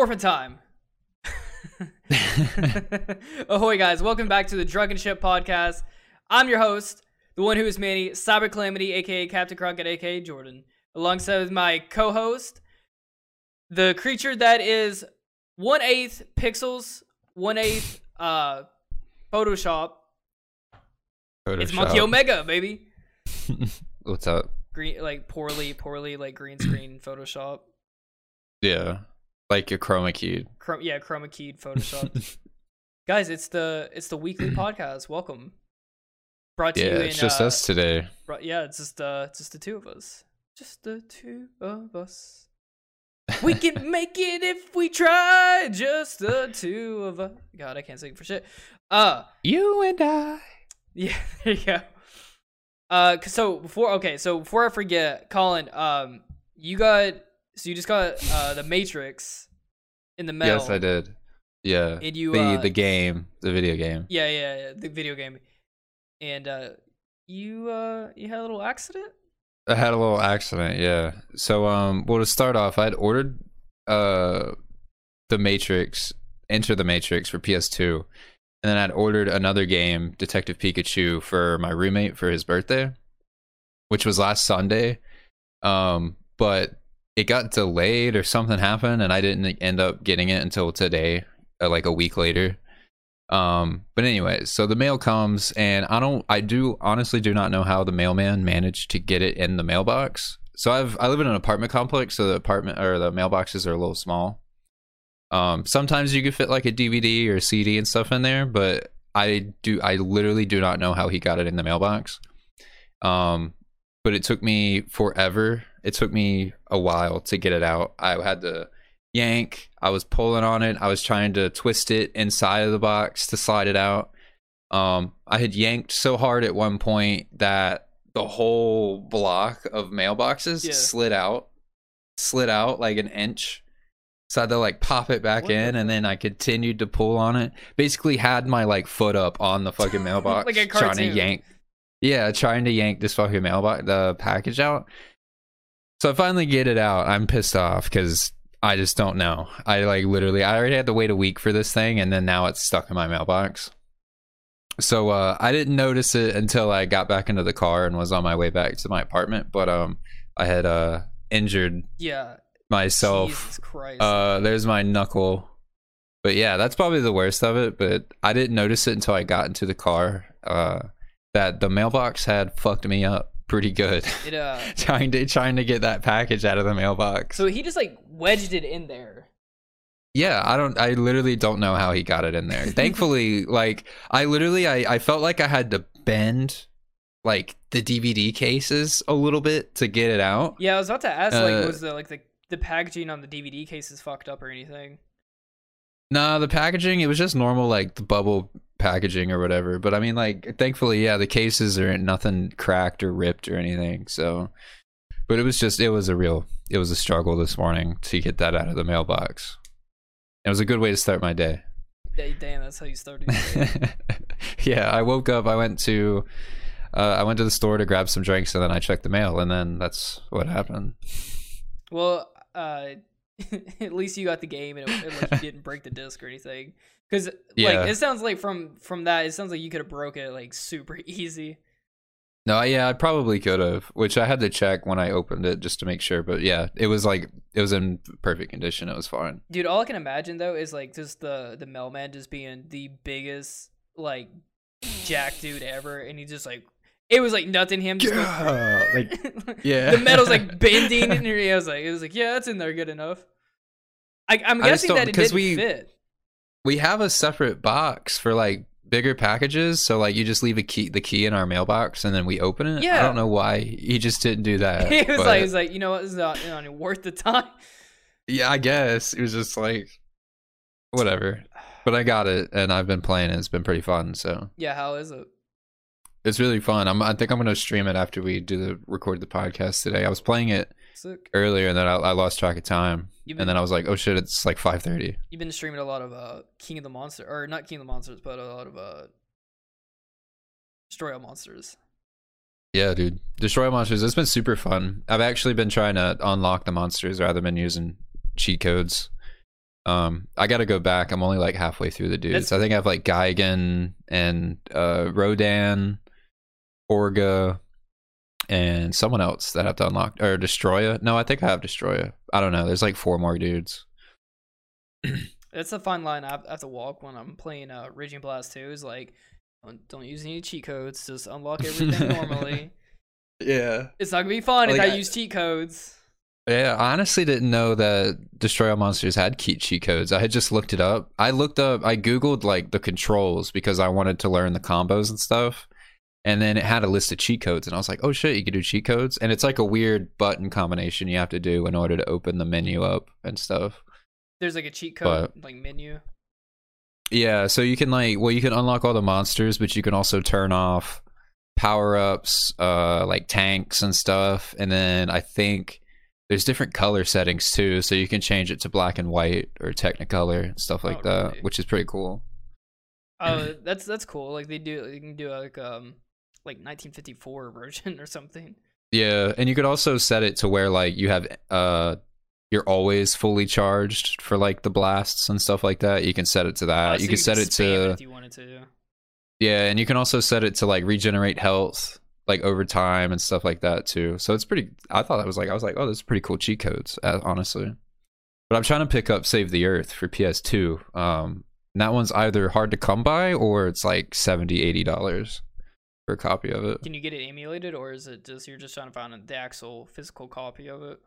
morphin time. Ahoy, guys! Welcome back to the Drunken Ship podcast. I'm your host, the one who is Manny, Cyber Calamity, aka Captain Crockett, aka Jordan, alongside with my co-host, the creature that is one eighth pixels, one eighth uh, Photoshop. It's Monkey Photoshop. Omega, baby. What's up? Green, like poorly, poorly, like green screen Photoshop. Yeah, like your chroma keyed. Chrom- yeah, chroma keyed Photoshop. Guys, it's the it's the weekly podcast. Welcome. Brought to Yeah, you in it's just uh, us today. brought- yeah, it's just uh it's just the two of us. Just the two of us. We can make it if we try. Just the two of us. God, I can't sing for shit. Uh You and I. yeah, there you go. Uh, so before okay, so before I forget, Colin, um, you got so you just got uh the Matrix in the mail. Yes, I did. Yeah. And you the uh, the game, the video game. Yeah, yeah, yeah, the video game. And uh you uh you had a little accident? I had a little accident. Yeah. So um, well to start off, I'd ordered uh the Matrix, Enter the Matrix for PS2, and then I'd ordered another game, Detective Pikachu, for my roommate for his birthday, which was last Sunday. Um, but it got delayed or something happened, and I didn't end up getting it until today, uh, like a week later. Um, but anyway, so the mail comes, and I don't, I do honestly do not know how the mailman managed to get it in the mailbox. So I've, I live in an apartment complex, so the apartment or the mailboxes are a little small. Um, sometimes you could fit like a DVD or a CD and stuff in there, but I do, I literally do not know how he got it in the mailbox. Um, but it took me forever. It took me a while to get it out. I had to yank. I was pulling on it. I was trying to twist it inside of the box to slide it out. Um, I had yanked so hard at one point that the whole block of mailboxes Yeah. slid out, slid out like an inch. So I had to like pop it back What the in, and then I continued to pull on it. Basically, had my like foot up on the fucking mailbox, Like a trying to yank. Yeah, trying to yank this fucking mailbox, the package out. So I finally get it out. I'm pissed off because I just don't know. I like literally, I already had to wait a week for this thing, and then now it's stuck in my mailbox. So uh, I didn't notice it until I got back into the car and was on my way back to my apartment. But um, I had uh injured Yeah. myself. Jesus Christ. Uh, there's my knuckle. But yeah, that's probably the worst of it. But I didn't notice it until I got into the car. Uh, that the mailbox had fucked me up pretty good. it uh trying to trying to get that package out of the mailbox. so he just like wedged it in there. yeah, I don't. I literally don't know how he got it in there. Thankfully, like I literally, I I felt like I had to bend like the DVD cases a little bit to get it out. Yeah, I was about to ask like Uh, was the like the the packaging on the DVD cases fucked up or anything? No, the packaging it was just normal like the bubble packaging or whatever. But I mean, like thankfully, yeah, the cases are nothing cracked or ripped or anything. So, but it was just it was a real it was a struggle this morning to get that out of the mailbox. It was a good way to start my day. Yeah, damn, that's how you started. yeah, I woke up. I went to uh, I went to the store to grab some drinks, and then I checked the mail, and then that's what happened. well, uh at least you got the game and, it, and like you didn't break the disc or anything. Yeah. like it sounds like from from that it sounds like you could have broke it like super easy. No, yeah, I probably could have, which I had to check when I opened it just to make sure. But yeah, it was like it was in perfect condition. It was fine. Dude, all I can imagine though is like just the the mailman just being the biggest like jack dude ever, and he just like it was like nothing him just Yeah, like yeah. the metal's like bending, and he was like it was like yeah, that's in there good enough. I, I'm guessing that it didn't we- fit. We have a separate box for like bigger packages, so like you just leave a key, the key in our mailbox, and then we open it. Yeah, I don't know why he just didn't do that. he was but- like, he was like, you know what, is not, not worth the time. yeah, I guess it was just like whatever. But I got it, and I've been playing it. It's been pretty fun. So Yeah, how is it? It's really fun. I'm, I think I'm gonna stream it after we do the record the podcast today. I was playing it Sick. earlier, and then I, I lost track of time, been, and then I was like, oh shit, it's like 5:30. you've been streaming a lot of uh King of the Monster or not King of the Monsters, but a lot of uh Destroy All Monsters. Yeah, dude. Destroy All monsters. It's been super fun. I've actually been trying to unlock the monsters rather than using cheat codes. Um, I got to go back. I'm only like halfway through the dudes. That's- I think I have like Gigan and uh, Rodan, Orga, and someone else that I have to unlock or Destoroyah. No, I think I have Destoroyah. I don't know. There's like four more dudes. That's a fine line I have, I have to walk when I'm playing uh, Raging Blast 2. Is like, don't, don't use any cheat codes. Just unlock everything normally. Yeah. It's not gonna be fun Like, if I I- use cheat codes. Yeah, I honestly didn't know that Destroy All Monsters had key cheat codes. I had just looked it up. I looked up, I googled like the controls because I wanted to learn the combos and stuff. And then it had a list of cheat codes, and I was like, "Oh shit, you can do cheat codes!" And it's like a weird button combination you have to do in order to open the menu up and stuff. There's like a cheat code like menu. Yeah, so you can like, well, you can unlock all the monsters, but you can also turn off power ups, uh, like tanks and stuff. And then I think there's different color settings too, so you can change it to black and white or Technicolor and stuff like Oh, that, really? which is pretty cool. Oh, that's that's cool. Like they do, you can do like um like 1954 version or something. Yeah, and you could also set it to where like you have uh you're always fully charged for like the blasts and stuff like that. You can set it to that. Oh, you so can set it to if you wanted to. Yeah, and you can also set it to like regenerate health like over time and stuff like that too. So it's pretty I thought that was like I was like, "Oh, this is pretty cool cheat codes," uh, honestly. But I'm trying to pick up Save the Earth for PS2. Um and that one's either hard to come by or it's like 70 80 dollars for a copy of it. Can you get it emulated, or is it just you're just trying to find the actual physical copy of it?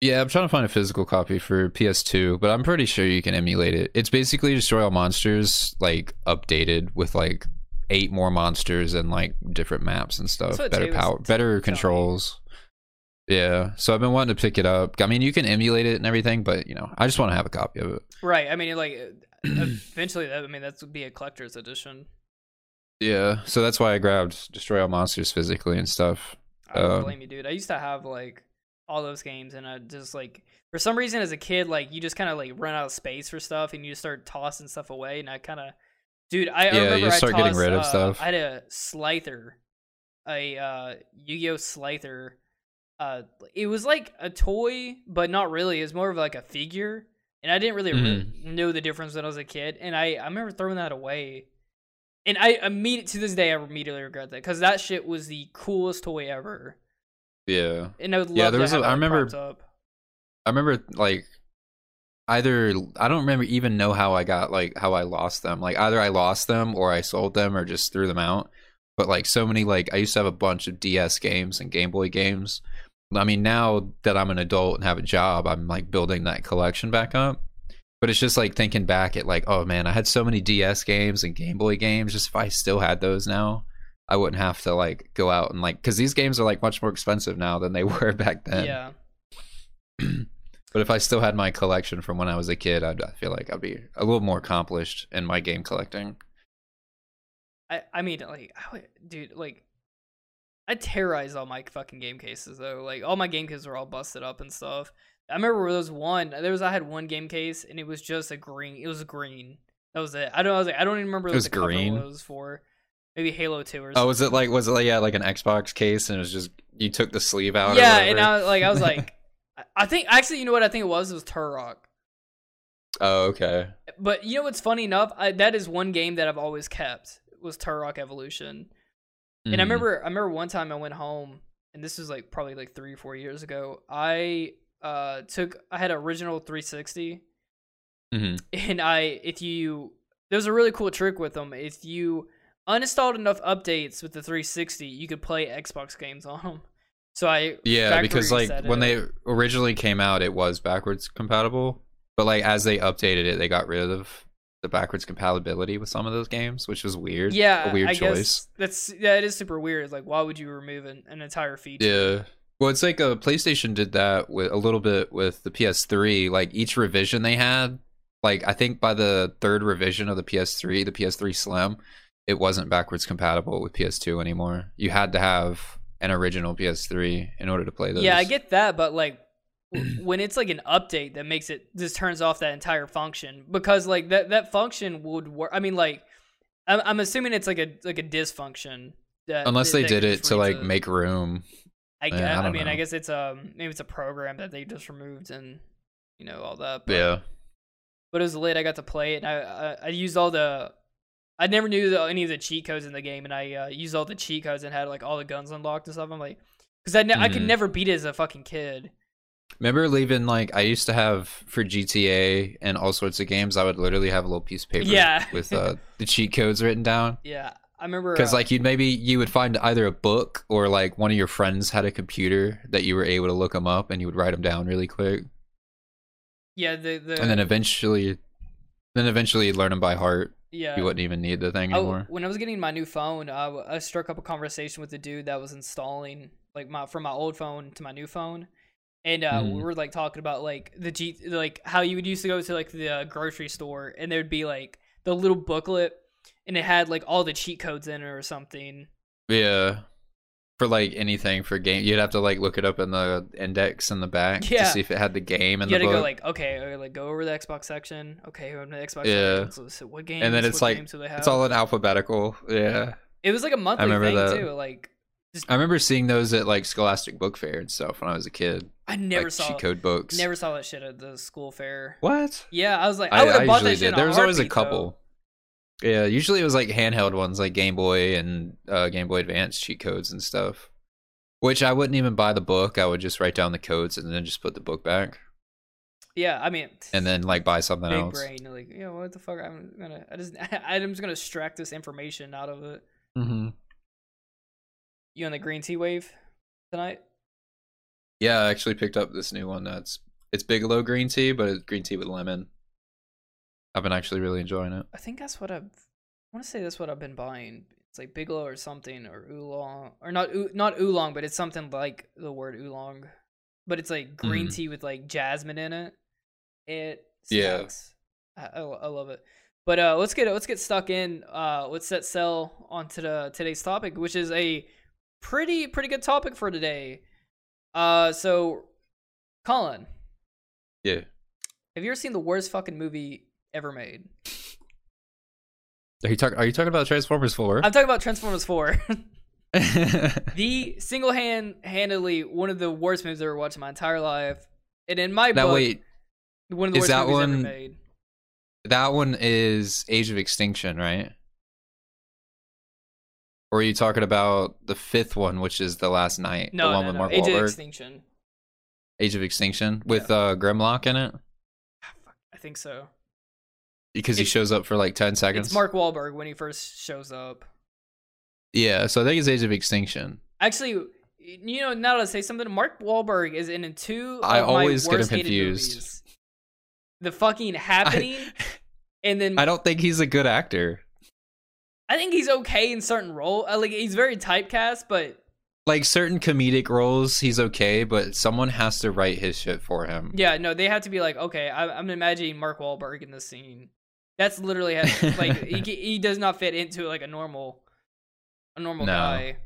Yeah, I'm trying to find a physical copy for PS2, but I'm pretty sure you can emulate it. It's basically Destroy All Monsters like updated with like eight more monsters and like different maps and stuff. Better power, better controls. Yeah, so I've been wanting to pick it up. I mean, you can emulate it and everything, but you know, I just want to have a copy of it. Right. I mean, like eventually, that I mean, that would be a collector's edition. Yeah, so that's why I grabbed Destroy All Monsters physically and stuff. I don't Um, blame you, dude. I used to have like all those games, and I just like for some reason as a kid, like you just kind of like run out of space for stuff, and you just start tossing stuff away, and I kind of, dude, I, I Yeah, remember you I start getting rid of uh, stuff. I had a Slifer, a uh, Yu-Gi-Oh Slifer. Uh, it was like a toy, but not really. It was more of like a figure, and I didn't really Mm-hmm. know the difference when I was a kid. And I, I remember throwing that away, and I immediately to this day I immediately regret that because that shit was the coolest toy ever. Yeah. And I would love Yeah, there to was a- have I remember- up. I remember like either I don't remember even know how I got like how I lost them. Like either I lost them or I sold them or just threw them out. But like so many like I used to have a bunch of DS games and Game Boy games. I mean now that I'm an adult and have a job, I'm like building that collection back up. But it's just like thinking back at like, oh man, I had so many DS games and Game Boy games. Just if I still had those now, I wouldn't have to like go out and like because these games are like much more expensive now than they were back then. yeah. But if I still had my collection from when I was a kid, I'd, I feel like I'd be a little more accomplished in my game collecting. I I mean like I would, dude like I terrorized all my fucking game cases though. Like all my game cases were all busted up and stuff. I remember there was one. There was I had one game case and it was just a green. It was green. That was it. I don't. I was like I don't even remember It what was the cover green? was for. Maybe Halo Two or Oh, something. was it like was it like yeah like an Xbox case and it was just you took the sleeve out? yeah, and? I was like I was like I- think actually you know what I think it was it was Turok. oh okay. But you know what's funny enough? I, that is one game that I've always kept was Turok Evolution. And I Mhm. remember, I remember one time I went home, and this was like probably like three or four years ago. I uh took, I had original 360, Mhm. and I, if you, there's a really cool trick with them. If you uninstalled enough updates with the 360, you could play Xbox games on them. So I, Yeah, because like when it. they originally came out, it was backwards compatible. But like as they updated it, they got rid of the backwards compatibility with some of those games, which was weird. yeah, a weird I choice. guess that's yeah, it is super weird. Like, why would you remove an, an entire feature? Yeah. Well, it's like a PlayStation did that with a little bit with the PS3. Like each revision they had, like I think by the third revision of the PS3, the PS3 Slim, it wasn't backwards compatible with PS2 anymore. You had to have an original PS3 in order to play those. Yeah, I get that, but like when it's like an update that makes it just turns off that entire function because like that that function would work. I mean, like I'm, I'm assuming it's like a like a dysfunction. That, Unless they that did it to like reset. make room. I, Yeah, guess, I I, don't mean, I guess it's um maybe it's a program that they just removed and you know all that. But Yeah. but it was lit. I got to play it, and I I, I used all the. I never knew the, any of the cheat codes in the game, and I uh, used all the cheat codes and had like all the guns unlocked and stuff. I'm like, because I ne- I could Mhm. never beat it as a fucking kid. Remember leaving like I used to have for GTA and all sorts of games. I would literally have a little piece of paper Yeah. with uh, the cheat codes written down. Yeah, I remember Because uh, like you'd maybe you would find either a book or like one of your friends had a computer that you were able to look them up and you would write them down really quick, yeah the the and then eventually, then eventually you'd learn them by heart. yeah You wouldn't even need the thing Oh, anymore. when I was getting my new phone, I struck up a conversation with the dude that was installing like my from my old phone to my new phone, and uh, we Mhm. were like talking about like the G like how you would used to go to like the uh, grocery store and there would be like the little booklet and it had like all the cheat codes in it or something. Yeah. For like anything for game, you'd have to like look it up in the index in the back Yeah. to see if it had the game in you the had to book. go like okay, or, like go over the Xbox section. Okay, over the Xbox Yeah. section. So, what games? and then it's like games do they have? it's all in alphabetical. Yeah. It was like a monthly thing that. too. Like I remember seeing those at like Scholastic Book Fair and stuff when I was a kid. I never like saw cheat code books. never saw that shit at the school fair. What? Yeah, I was like, I, I, would I have bought usually that shit. did. There was always a couple. Yeah, usually it was like handheld ones like Game Boy and uh, Game Boy Advance cheat codes and stuff. Which I wouldn't even buy the book. I would just write down the codes and then just put the book back, Yeah, I mean, and then like buy something big else. brain. Like, you know, what the fuck? I'm gonna, I just, I'm just gonna extract this information out of it. Mm-hmm. You on the green tea wave tonight? Yeah, I actually picked up this new one. That's it's Bigelow green tea, but it's green tea with lemon. I've been actually really enjoying it. I think that's what I've. I want to say that's what I've been buying. It's like Bigelow or something or oolong or not not oolong, but it's something like the word oolong, but it's like green Mhm. tea with like jasmine in it. It Yeah. I, I, I love it. But uh, let's get let's get stuck in. Uh, let's set sail onto the today's topic, which is a pretty pretty good topic for today. Uh, so Colin, Yeah. have you ever seen the worst fucking movie ever made? Are you talking? Are you talking about Transformers Four? I'm talking about Transformers 4. the single hand handedly one of the worst movies I've ever watched in my entire life. And in my now book, wait, one of the worst that movies ever one- made. that one is Age of Extinction, right? Or are you talking about the fifth one, which is the Last Knight, No, the one no, with no. Mark Age of Wahlberg? Extinction. Age of Extinction with uh, Grimlock in it Ah, I think so. Because he It's- shows up for like ten seconds. It's Mark Wahlberg when he first shows up. Yeah, so I think it's Age of Extinction. Actually, you know, now I say something, Mark Wahlberg is in two. I always get him confused. The fucking happening, and then I don't think he's a good actor. I think he's okay in certain role. uh, Like he's very typecast, but Like certain comedic roles, he's okay, but someone has to write his shit for him. yeah, no, they have to be like, okay, I, I'm imagining Mark Wahlberg in this scene. That's literally how, like he he does not fit into like a normal, a normal No. guy.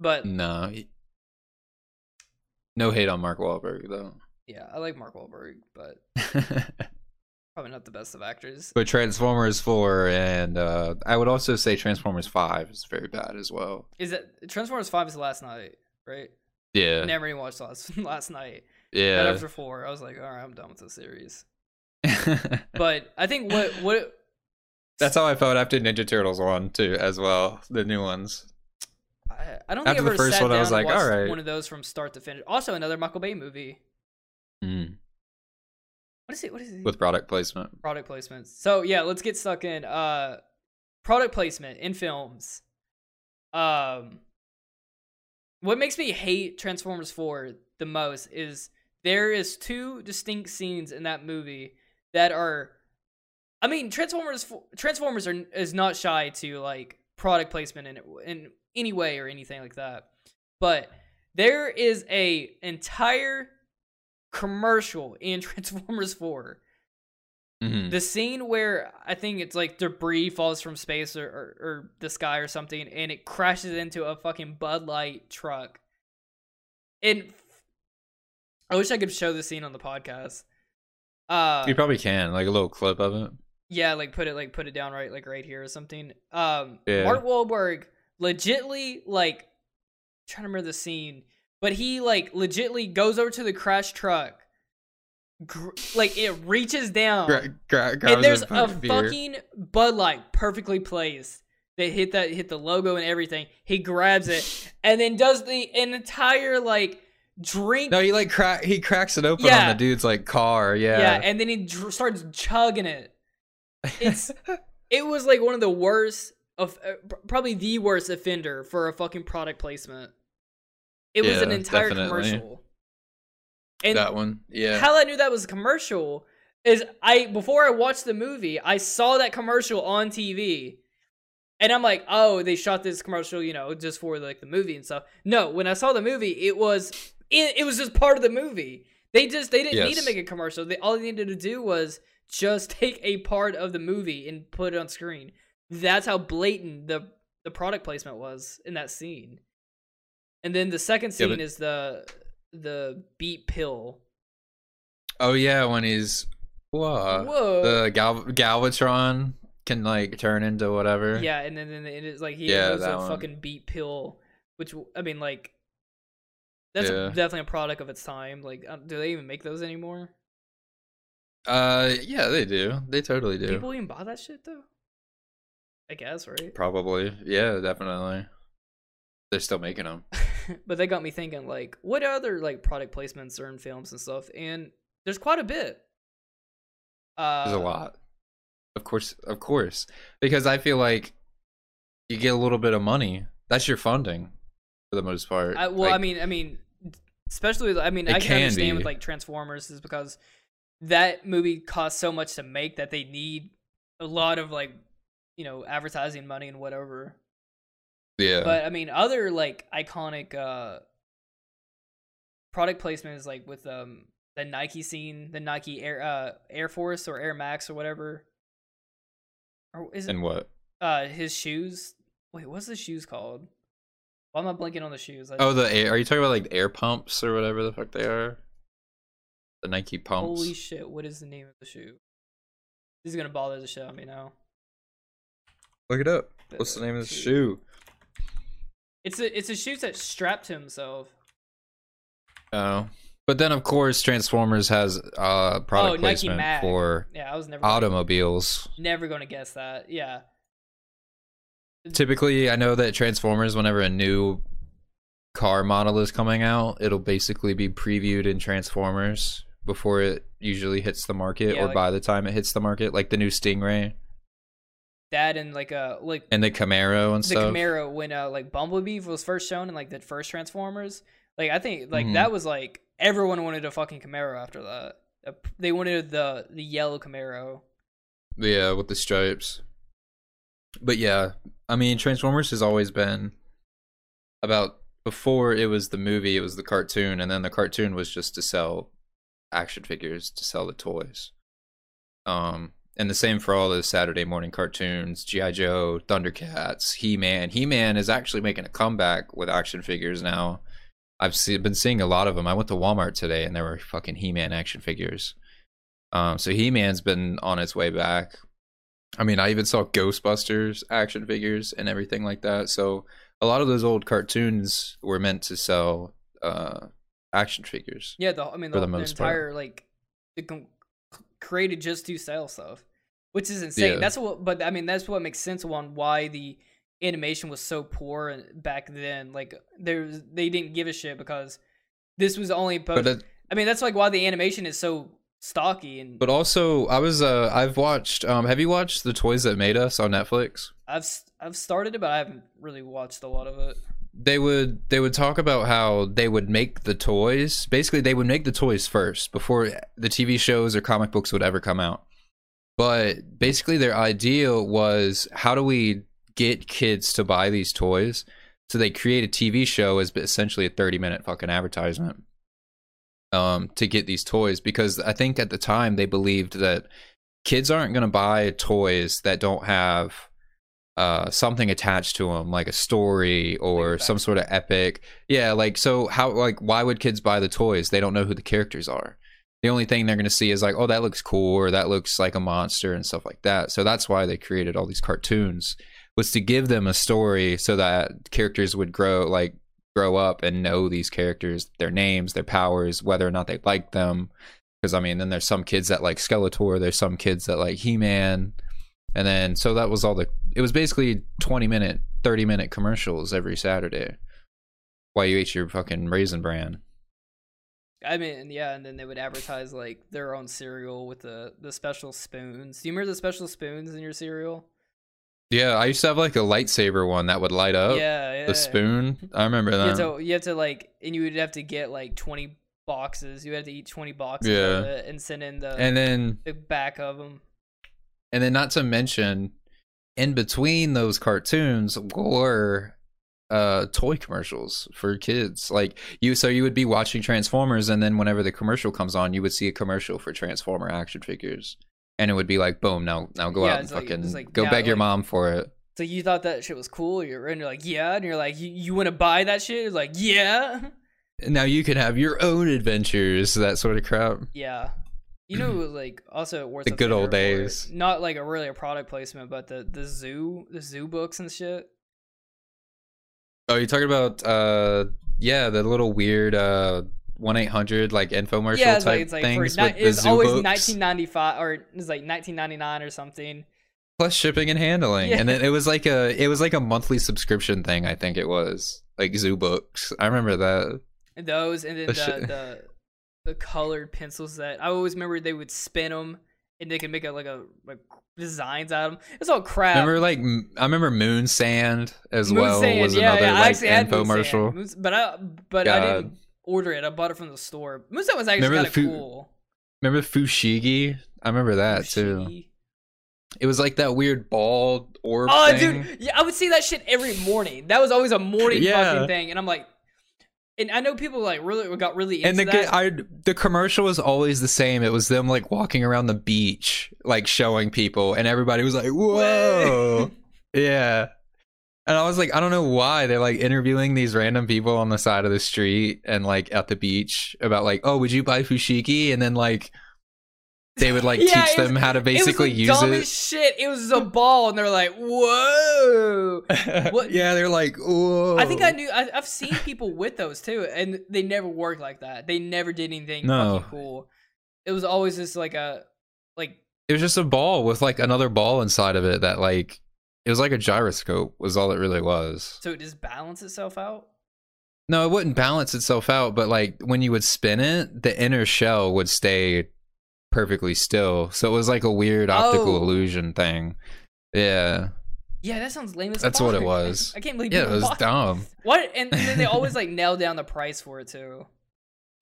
But No. No hate on Mark Wahlberg though. yeah, I like Mark Wahlberg, but probably not the best of actors. but Transformers 4 and uh I would also say Transformers 5 is very bad as well. Is that Transformers Five is last knight, right? Yeah. Never even watched last last knight. Yeah. after four, I was like, all right, I'm done with the series. But I think what what That's how I felt after Ninja Turtles 1 too as well, the new ones. I, I don't After think the I ever first one, I was like, alright. one of those from start to finish. Also, another Michael Bay movie. Mm. What is it? What is it? With product placement. product placements. So yeah, let's get stuck in. Uh, product placement in films. Um, what makes me hate Transformers Four the most is there is two distinct scenes in that movie that are. I mean, Transformers. Transformers are is not shy to like product placement in in any way or anything like that, but there is a entire commercial in Transformers Four Mhm. the scene where I think it's like debris falls from space or, or, or the sky or something, and it crashes into a fucking Bud Light truck. And I wish I could show the scene on the podcast. Uh, You probably can, like a little clip of it. yeah, like put it like put it down right like right here or something. Um, Yeah. Mark Wahlberg legitly like I'm trying to remember the scene, but he like legitly goes over to the crash truck, gr- like it reaches down, Gra- gra- grabs and there's a fucking fucking Bud Light perfectly placed. They hit that hit the logo and everything. He grabs it and then does the an entire like drink. No, he like crack. He cracks it open on the dude's like car. Yeah. yeah, and then he dr- starts chugging it. It's it was like one of the worst of uh, probably the worst offender for a fucking product placement. It was an entire definitely. commercial. And that one. Yeah. how I knew that was a commercial is I before I watched the movie, I saw that commercial on TV. And I'm like, oh, they shot this commercial, you know, just for like the movie and stuff. No, when I saw the movie, it was it, it was just part of the movie. They just they didn't need to make a commercial. They all they needed to do was just take a part of the movie and put it on screen. That's how blatant the the product placement was in that scene. And then the second Yeah, scene but- is the the beat pill. oh yeah, when he's whoa, Whoa. the Gal- Galvatron can like turn into whatever. Yeah, and then, then it is like he Yeah, that a fucking beat pill, which I mean, like that's a- definitely a product of its time. Like, um, do they even make those anymore? Uh, yeah, they do. They totally do. People even buy that shit though. I guess right, Probably. Yeah, definitely. They're still making them. but they got me thinking like, what other like product placements are in films and stuff? And there's quite a bit. Uh, There's a lot. Of course, of course, because I feel like you get a little bit of money. That's your funding, for the most part. I, well, I mean, I mean, especially with, I mean, It I can, understand be. with like Transformers is because that movie costs so much to make that they need a lot of like, you know, advertising money and whatever. yeah, But I mean, other like iconic uh product placement is like with um the Nike scene, the Nike Air uh Air Force or Air Max or whatever. Or is it and what? uh his shoes? Wait, what's the shoes called? Why am I blanking on the shoes? I- Oh, the air. Are you talking about like air pumps or whatever the fuck they are? The Nike pumps. Holy shit, what is the name of the shoe? This is gonna bother the shit out of me now. Look it up. What's the name of the shoe? It's a it's a shoe that strapped to himself. Oh, but then of course Transformers has uh product oh, placement Mag. for yeah, I was never gonna, automobiles. never gonna guess that. Yeah. Typically, I know that Transformers, whenever a new car model is coming out, it'll basically be previewed in Transformers before it usually hits the market Yeah, or like- by the time it hits the market, like the new Stingray That and like uh like and the Camaro and the stuff. The Camaro when uh like Bumblebee was first shown in like the first Transformers. Like I think like Mhm. that was like everyone wanted a fucking Camaro after that. They wanted the the yellow Camaro. Yeah, with the stripes. But yeah, I mean, Transformers has always been about before it was the movie, it was the cartoon, and then the cartoon was just to sell action figures, to sell the toys. Um, and the same for all those Saturday morning cartoons, GI Joe, Thundercats, He Man. He Man is actually making a comeback with action figures now. I've see, been seeing a lot of them. I went to Walmart today, and there were fucking He Man action figures. Um, so He Man's been on its way back. I mean, I even saw Ghostbusters action figures and everything like that. So a lot of those old cartoons were meant to sell uh, action figures. Yeah, the I mean For the, the the most part. entire like the created just to sell stuff, which is insane. Yeah. That's what, but I mean that's what makes sense on why the animation was so poor back then. Like there's they didn't give a shit because this was only. But that, I mean that's like why the animation is so stocky and but also, I was uh, I've watched. Um, have you watched the Toys That Made Us on Netflix? I've I've started it, but I haven't really watched a lot of it. they would they would talk about how they would make the toys basically they would make the toys first before the tv shows or comic books would ever come out but basically their idea was how do we get kids to buy these toys so they create a tv show as essentially a 30 minute fucking advertisement um to get these toys because i think at the time they believed that kids aren't going to buy toys that don't have uh something attached to them like a story or a some sort of epic. Yeah like so how like why would kids buy the toys? They don't know who the characters are. The only thing they're going to see is like oh that looks cool or that looks like a monster and stuff like that. So that's why they created all these cartoons was to give them a story so that characters would grow like grow up and know these characters their names their powers whether or not they like them because I mean, then there's some kids that like Skeletor, there's some kids that like He Man, and then so that was all the. It was basically 20 minute, 30 minute commercials every Saturday while you ate your fucking raisin bran. I mean, yeah, and then they would advertise like their own cereal with the the special spoons. Do you remember the special spoons in your cereal? Yeah, I used to have like a lightsaber one that would light up. yeah, yeah. The spoon. I remember You have, that. to, you have to like, and you would have to get like twenty boxes. You had to eat twenty boxes Yeah. and send in the And then the back of them. and then not to mention in between those cartoons were uh toy commercials for kids like you so you would be watching transformers and then whenever the commercial comes on you would see a commercial for transformer action figures and it would be like boom now now go Yeah, out and like- fucking like, go yeah, beg your mom for it So you thought that shit was cool? You're and you're like, yeah, and you're like, you, you want to buy that shit? You're like, yeah, now you can have your own adventures that sort of crap yeah. You know, like also worth The good old days. Not like a really a product placement, but the the zoo the zoo books and shit. oh you're talking about uh yeah the little weird uh 1-800 like infomercial yeah, type like it's like things ni- the it's always 1995 or it's like 1999 or something. plus shipping and handling Yeah. and then it was like a it was like a monthly subscription thing i think it was like zoo books i remember that And those and then The the, the the colored pencils that I always remember they would spin them and they could make a, like a like designs out of them. It's all crap. remember like I remember moon sand as Moon well Sand, was yeah, another yeah, like had Moon Sand. infomercial Moon- but I but I didn't order it. I bought it from the store. Sand was actually kind of food- cool. remember fushigi i remember that too it was like that weird ball orb Oh, thing. dude, yeah, I would see that shit every morning. That was always a morning Yeah. fucking thing, and I'm like, and I know people like really got really into and the that. I the commercial was always the same. It was them like walking around the beach, like showing people, and everybody was like, "Whoa, yeah." And I was like, I don't know why they're like interviewing these random people on the side of the street and like at the beach about like, oh, would you buy fushigi? And then like they would like Yeah, teach was- them how to it was basically the use dumbest shit. It was a ball, and they're like, "Whoa!" What- yeah, they're like, whoa. I think I knew. I, I've seen people with those too, and they never worked like that. They never did anything No. cool. It was always just like a like it was just a ball with like another ball inside of it that like it was like a gyroscope was all it really was. so it just balance itself out. No, it wouldn't balance itself out, but like when you would spin it, the inner shell would stay perfectly still. So it was like a weird optical Oh. illusion thing. Yeah. Yeah, that sounds lame as That's what it was. I can't believe Yeah, it was dumb. What? And, and then they always like nail down the price for it too.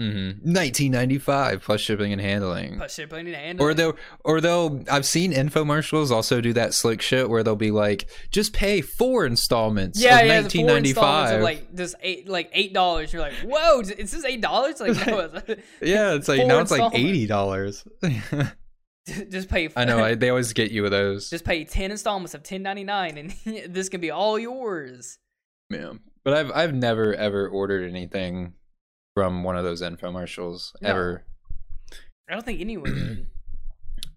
Mm-hmm. 1995 plus shipping and handling. But shipping and handling. Or they'll, or they'll. I've seen infomercials also do that slick shit where they'll be like, "Just pay four installments yeah, of yeah, the four installments 1995." like just eight, like eight dollars. You're like, whoa, is this eight dollars? Like, no, it's, yeah, it's like now it's like eighty dollars. just pay. I know. I, they always get you with those. just pay ten installments of ten ninety nine, and this can be all yours. Yeah. But I've I've never ever ordered anything from one of those infomercials No. ever. I don't think anyone did.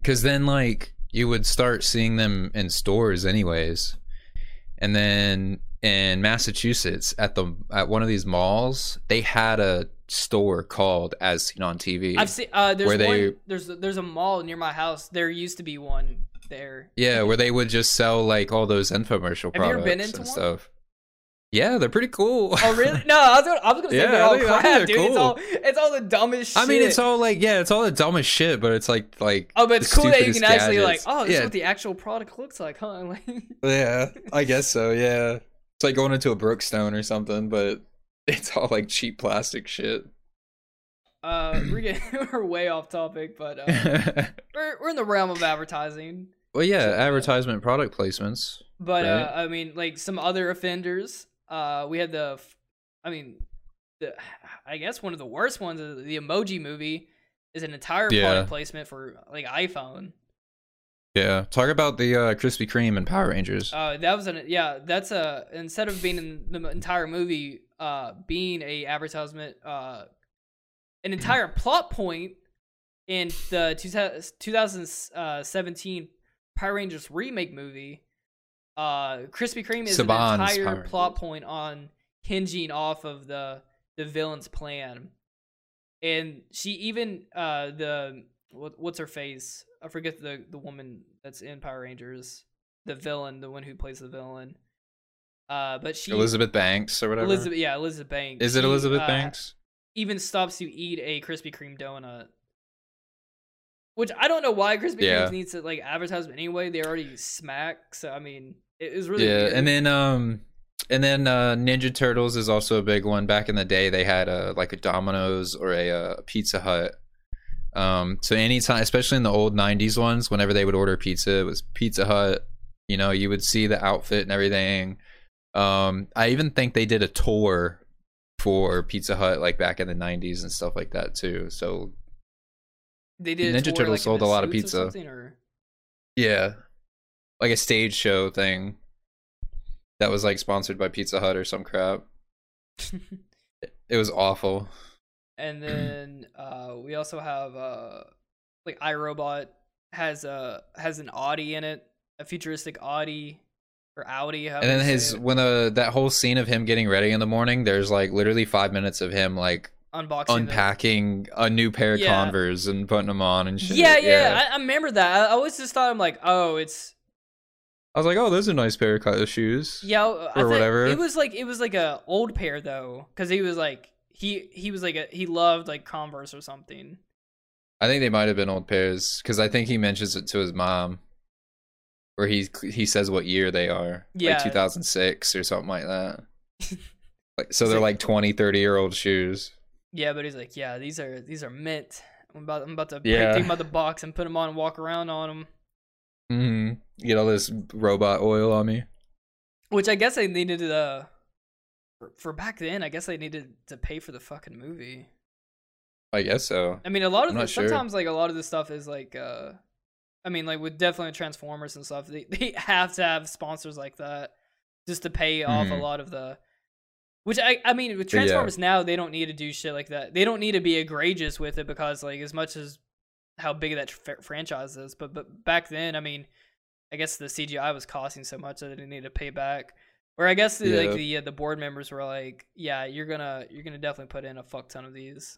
Cause then like you would start seeing them in stores anyways. And then in Massachusetts at the at one of these malls, they had a store called As Seen on TV. I've seen. Uh, there's Where one. they- There's there's a mall near my house. There used to be one there. yeah, where they would just sell like all those infomercial Have products and one? stuff. Yeah, they're pretty cool. Oh really? No, I was gonna, I was gonna say Yeah, they're all crap, they're dude. It's cool. all it's all the dumbest shit. I mean, it's all like yeah, it's all the dumbest shit, but it's like like Oh, but it's cool that you can actually like, oh, this yeah, is what the actual product looks like, huh? Like, yeah, I guess so. Yeah, it's like going into a Brookstone or something, but it's all like cheap plastic shit. uh, we're getting we're way off topic, but uh, we're we're in the realm of advertising. well, yeah, So, yeah. advertisement product placements. But uh, I mean, like some other offenders. Uh, we had the, I mean, the I guess one of the worst ones is the Emoji Movie is an entire Yeah. product placement for like iPhone. Yeah, talk about the uh, Krispy Kreme and Power Rangers. Uh, that was an yeah. That's a instead of being in the entire movie, uh, being a advertisement, uh, an entire plot point in the 2000 2017 Power Rangers remake movie. Uh, Krispy Kreme is Saban's an entire Power plot point on hinging off of the the villain's plan. and she even uh the what, what's her face? I forget the the woman that's in Power Rangers, the villain, the one who plays the villain. Uh, but she Elizabeth Banks or whatever. Elizabeth, yeah, Elizabeth Banks. Is it she, Elizabeth uh, Banks? Even stops you eat a Krispy Kreme donut. Which I don't know why Krispy Yeah. Kreme needs to like advertise anyway. They already smack, so I mean, it was really yeah, weird. and then um, and then uh, Ninja Turtles is also a big one. Back in the day, they had a like a Domino's or a, uh Pizza Hut. Um, so anytime, especially in the old '90s ones, whenever they would order pizza, it was Pizza Hut. You know, you would see the outfit and everything. Um, I even think they did a tour for Pizza Hut like back in the '90s and stuff like that too. So they did a Ninja Turtles like, sold a lot of suits or pizza. or yeah, like a stage show thing that was like sponsored by Pizza Hut or some crap. It was awful. and then uh, we also have uh, like iRobot has a has an Audi in it, a futuristic Audi or Audi. And then his when uh that whole scene of him getting ready in the morning, there's like literally five minutes of him like unboxing the- unpacking a new pair of Yeah. Converse and putting them on and shit. Yeah, yeah, I, I remember that. I always just thought I'm like, oh, it's I was like, oh, those are nice pair of shoes. yeah, I Or thought- whatever. It was like it was like a old pair though, because he was like he he was like a he loved like Converse or something. I think they might have been old pairs because I think he mentions it to his mom, where he he says what year they are, Yeah. like 2006 or something like that. like, so they're like- like 20, 30 year old shoes. Yeah, but he's like, yeah, these are these are mint. I'm about I'm about to Yeah. take them out of the box and put them on and walk around on them. Hmm Get all this robot oil on me. Which I guess they needed uh for, for back then. I guess they needed to pay for the fucking movie. I guess so. I mean, a lot of the, sure. sometimes like a lot of this stuff is like uh, I mean, like with definitely Transformers and stuff, they they have to have sponsors like that just to pay off a Mhm. lot of the. Which I I mean with Yeah. Transformers now they don't need to do shit like that. They don't need to be egregious with it because like as much as how big that fr- franchise is, but but back then I mean, I guess the CGI was costing so much that they didn't need to pay back. Or I guess the, like the uh, the board members were like, yeah, you're gonna you're gonna definitely put in a fuck ton of these.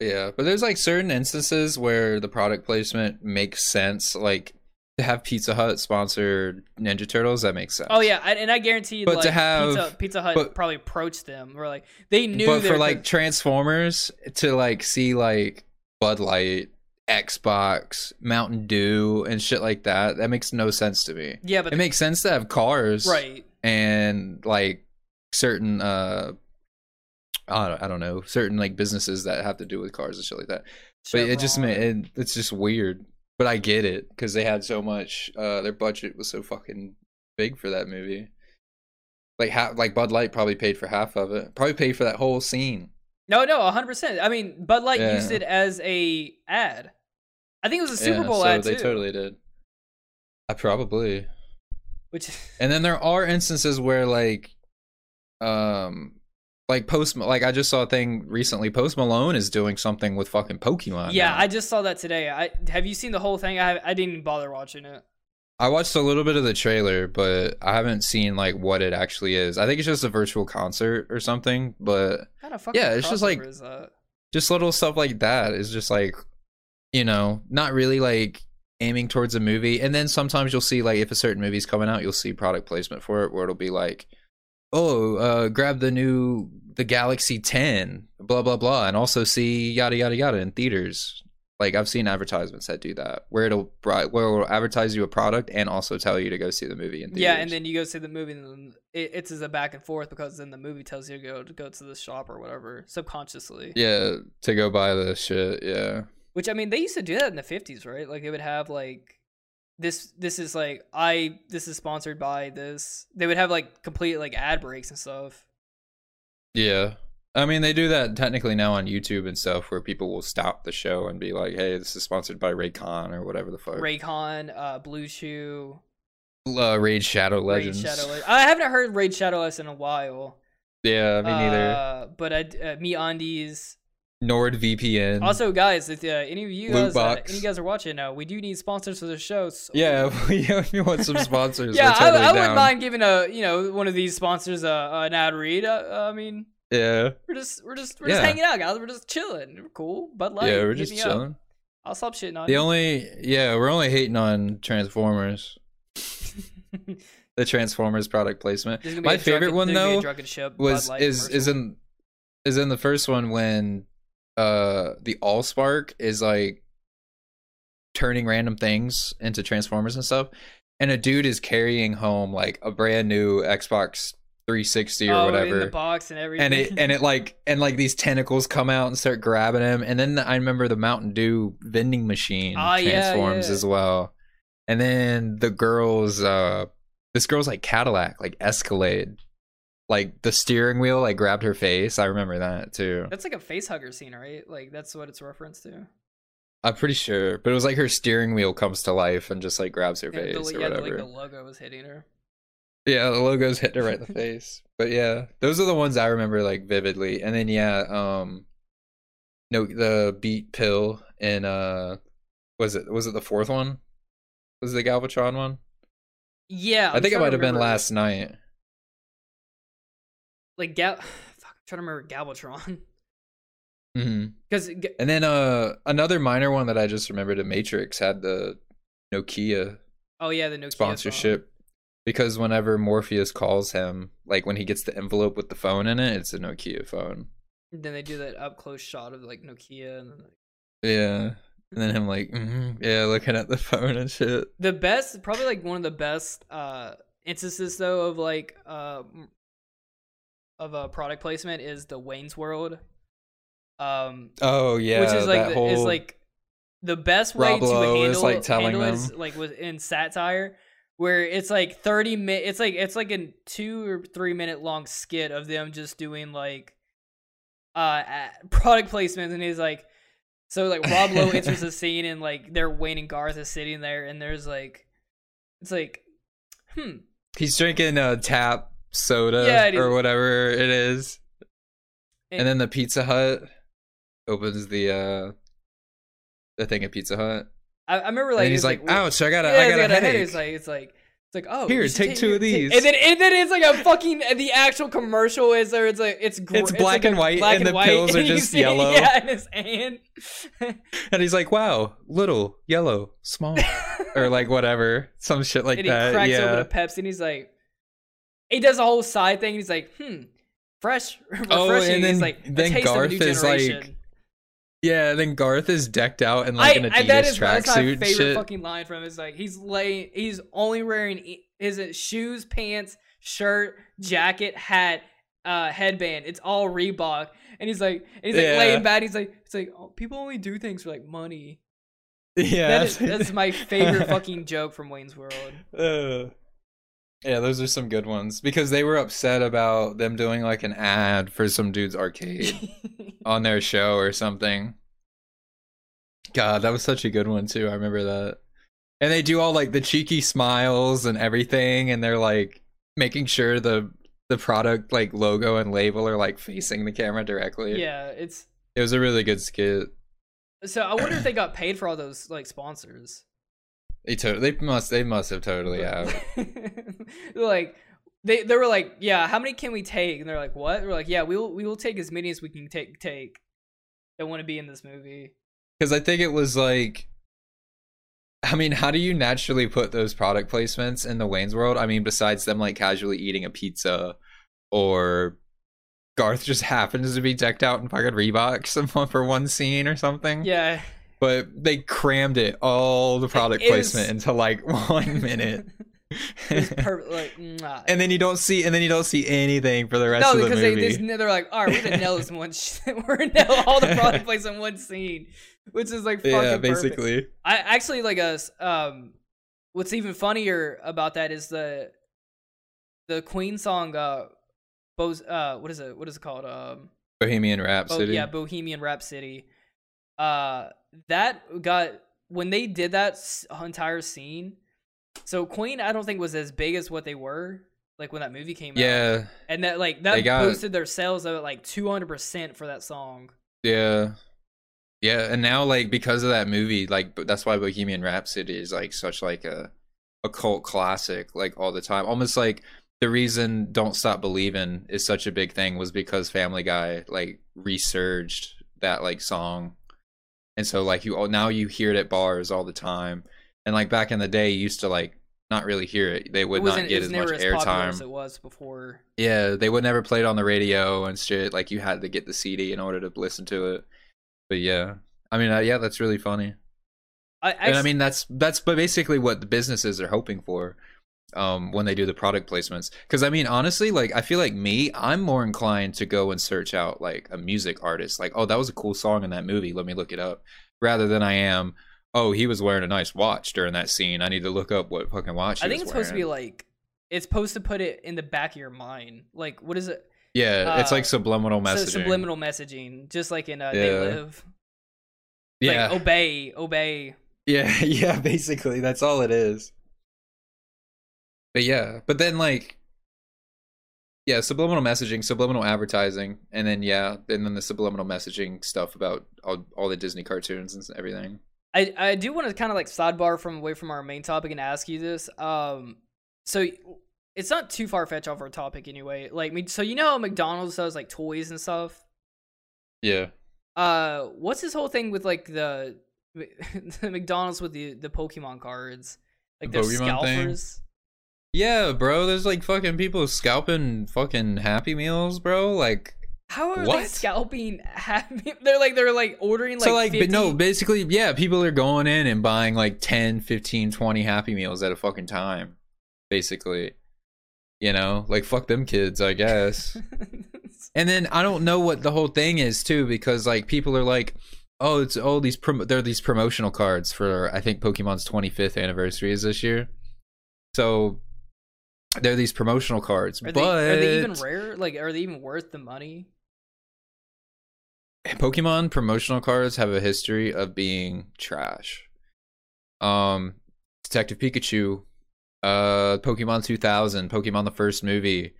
Yeah, but there's like certain instances where the product placement makes sense. Like to have Pizza Hut sponsor Ninja Turtles, that makes sense. Oh yeah, I, and I guarantee you, But like, to have- Pizza, Pizza Hut but- probably approached them. Or like they knew. but for like Transformers to like see like Bud Light, Xbox, Mountain Dew, and shit like that, that makes no sense to me. yeah, but It makes sense to have cars, right. and like certain uh I don't, I don't know certain like businesses that have to do with cars and shit like that but it just Chevron. it, it's just weird but i get it because they had so much uh their budget was so fucking big for that movie like half like bud light probably paid for half of it probably paid for that whole scene no, no, hundred percent. I mean, Bud Light used it as a ad. I think it was a Super Yeah, Bowl so ad they too. totally did i probably Which and then there are instances where like um like post like i just saw a thing recently post malone is doing something with fucking pokemon yeah, now. I just saw that today. I have you seen the whole thing? I I didn't even bother watching it. I watched a little bit of the trailer, but I haven't seen like what it actually is. I think it's just a virtual concert or something, but Yeah, it's just like- crossover is that? just little stuff like that is just like you know, not really like aiming towards a movie. And then sometimes you'll see like if a certain movie's coming out, you'll see product placement for it where it'll be like, "Oh, uh grab the new the Galaxy 10, blah blah blah, and also see yada yada yada in theaters." Like I've seen advertisements that do that, where it'll where it'll advertise you a product and also tell you to go see the movie in theaters. Yeah, and then you go see the movie, and then it, it's as a back and forth because then the movie tells you to go to go to the shop or whatever subconsciously. Yeah, to go buy the shit. Yeah. Which I mean, they used to do that in the fifties, right? Like they would have like this. This is like I. This is sponsored by this. They would have like complete like ad breaks and stuff. Yeah. I mean, they do that technically now on YouTube and stuff where people will stop the show and be like, hey, this is sponsored by Raycon or whatever the fuck. Raycon, uh, Blue Chew, uh, Raid Shadow Raid Legends. Shadow. Le- I haven't heard Raid Shadow Legends in a while. Yeah, me neither. Uh, but I, uh, Me Undies. NordVPN. Also, guys, if uh, any of you guys, uh, any of you guys are watching, uh, we do need sponsors for the show. So yeah, we, we want some sponsors. yeah, We're I, totally I wouldn't mind giving a you know one of these sponsors uh, an ad read. Uh, I mean, Yeah. We're just we're just we're just hanging out, guys. We're just chilling. We're cool. Bud Light. yeah, we're just me up. chilling. I'll stop shitting on The you. only yeah, we're only hating on Transformers. The Transformers product placement. My favorite drunken- one there's gonna be a though was is is in is in the first one when uh the Allspark is like turning random things into Transformers and stuff, and a dude is carrying home like a brand new Xbox 360 or oh, whatever. in the box and everything. and it and it like and like these tentacles come out and start grabbing him and then I remember the Mountain Dew vending machine Ah, transforms yeah. as well. And then the girl's uh this girl's like Cadillac like Escalade. Like the steering wheel like grabbed her face. I remember that too. that's like a face hugger scene, right? Like that's what it's referenced to. I'm pretty sure. But it was like her steering wheel comes to life and just like grabs her Yeah, face the, or yeah, the- whatever. like the logo was hitting her. Yeah, the logo's hit her right in the face. But yeah, those are the ones I remember like vividly. And then yeah, um no the beat pill and uh was it was it the fourth one? Was it the Galvatron one? Yeah, i I'm think it might have been last knight. Like Gal, fuck, I'm trying to remember Galvatron Mm-hmm. because And then uh another minor one that I just remembered, the Matrix had the Nokia oh yeah, the Nokia sponsorship. Because whenever Morpheus calls him, like when he gets the envelope with the phone in it, it's a Nokia phone. Then they do that up close shot of like Nokia and then like, Yeah. And then him like, mhm, yeah, looking at the phone and shit. the best, probably like one of the best uh instances though of like uh of a product placement is the Wayne's World. Um, Oh yeah, which is like the, is like the best way to Lowe is, handle like, telling handle them. is like in satire where it's like 30 minutes it's like it's like a 2 or 3 minute long skit of them just doing like uh product placements and he's like so like Rob Lowe enters the scene and like they're Wayne and Garth is sitting there and there's like it's like hmm. He's drinking a tap soda Yeah, or whatever it is, and, And- then the Pizza Hut opens the uh the thing at Pizza Hut, I, I remember like and he's it's like, "Wha- "Ouch, I got a, Yeah, I it's got a got headache." It's like it's like it's like oh Here, should take two of take- these. and then and then it's like a fucking the actual commercial is there it's like it's gr- It's like black a and white, black and the white, pills are and just see yellow. yeah in his hand and he's like, "Wow, little, yellow, small," or like whatever, some shit like that. and he cracks yeah. open a Pepsi and he's like he does a whole side thing and he's like hmm fresh Oh, refreshing and he's then- like then Garth is like, Yeah, then Garth is decked out in like an I, that Adidas is that's my favorite fucking line from him is like he's laying he's only wearing his shoes, pants, shirt, jacket, hat, uh, headband. It's all Reebok, and he's like and he's like Yeah. laying back. He's like it's like oh, people only do things for like money. yeah, That is that's my favorite fucking joke from Wayne's World. Uh, yeah, those are some good ones because they were upset about them doing like an ad for some dude's arcade on their show or something. God, that was such a good one too. I remember that. And they do all like the cheeky smiles and everything, and they're like making sure the the product like logo and label are like facing the camera directly. yeah, it's It was a really good skit. so I wonder if they got paid for all those like sponsors. They to- they must they must have totally have. Like they they were like, yeah, how many can we take? And they're like, what? We're like, yeah, we will we will take as many as we can take take that want to be in this movie. Because I think it was like, I mean, how do you naturally put those product placements in the Wayne's World? I mean, besides them like casually eating a pizza, or Garth just happens to be decked out in fucking Reeboks for one scene or something. Yeah, But they crammed it all the product It is- placement into like one minute. Perfect. Like, and then you don't see, and then you don't see anything for the rest no, of the because they, movie. they they're like, all right, we're gonna nail this one. sh- we're gonna nail all the product placement in one scene, which is like fucking yeah, perfect. basically. I actually like us. Um, what's even funnier about that is the the Queen song. Uh, Bo's. Uh, what is it? What is it called? Um, Bohemian Bo- Rhapsody. yeah, Bohemian Rhapsody. Uh, that got when they did that entire scene. So Queen, I don't think was as big as what they were like when that movie came out. yeah, and that like that got- boosted their sales of like two hundred percent for that song. Yeah. Yeah, and now like because of that movie, like that's why Bohemian Rhapsody is like such like a a cult classic like all the time. Almost like the reason "Don't Stop Believing" is such a big thing was because Family Guy like resurged that like song, and so like you now you hear it at bars all the time, and like back in the day, you used to like not really hear it. They would it not get as much never as airtime. it was before. Yeah, they would never play it on the radio and shit. Like you had to get the CD in order to listen to it. But yeah, I mean, uh, yeah, that's really funny. I, and I mean, that's that's but basically what the businesses are hoping for um when they do the product placements. Because I mean, honestly, like I feel like me, I'm more inclined to go and search out like a music artist. Like, oh, that was a cool song in that movie. Let me look it up. Rather than I am, oh, he was wearing a nice watch during that scene. I need to look up what fucking watch. He I think it's supposed to be like it's supposed to put it in the back of your mind. Like what is it? yeah, it's uh, like subliminal So messaging. subliminal messaging, just like in uh, They Live. yeah, Like obey, obey. Yeah, yeah, basically that's all it is. But yeah, but then like yeah, subliminal messaging, subliminal advertising, and then yeah, and then the subliminal messaging stuff about all, all the Disney cartoons and everything. I I do want to kind of like sidebar from away from our main topic and ask you this. Um, so it's not too far fetched off our topic anyway. Like, me, so you know how McDonald's does like toys and stuff. Yeah. Uh, what's this whole thing with like the, the McDonald's with the the Pokemon cards, like The Pokemon thing? Yeah, bro, there's like fucking people scalping fucking Happy Meals, bro. Like How are they scalping? Happy? They're like they're like ordering like so like 50 but no, basically yeah, people are going in and buying like 10, 15, 20 Happy Meals at a fucking time. Basically. You know, like fuck them kids, I guess. And then I don't know what the whole thing is too, because like people are like, oh, it's all these prom- there are these promotional cards for I think Pokemon's 25th anniversary is this year. So there are these promotional cards, Are but they, are they even rare? Like, are they even worth the money? Pokemon promotional cards have a history of being trash. Um, Detective Pikachu, uh, Pokemon 2000, Pokemon the first movie,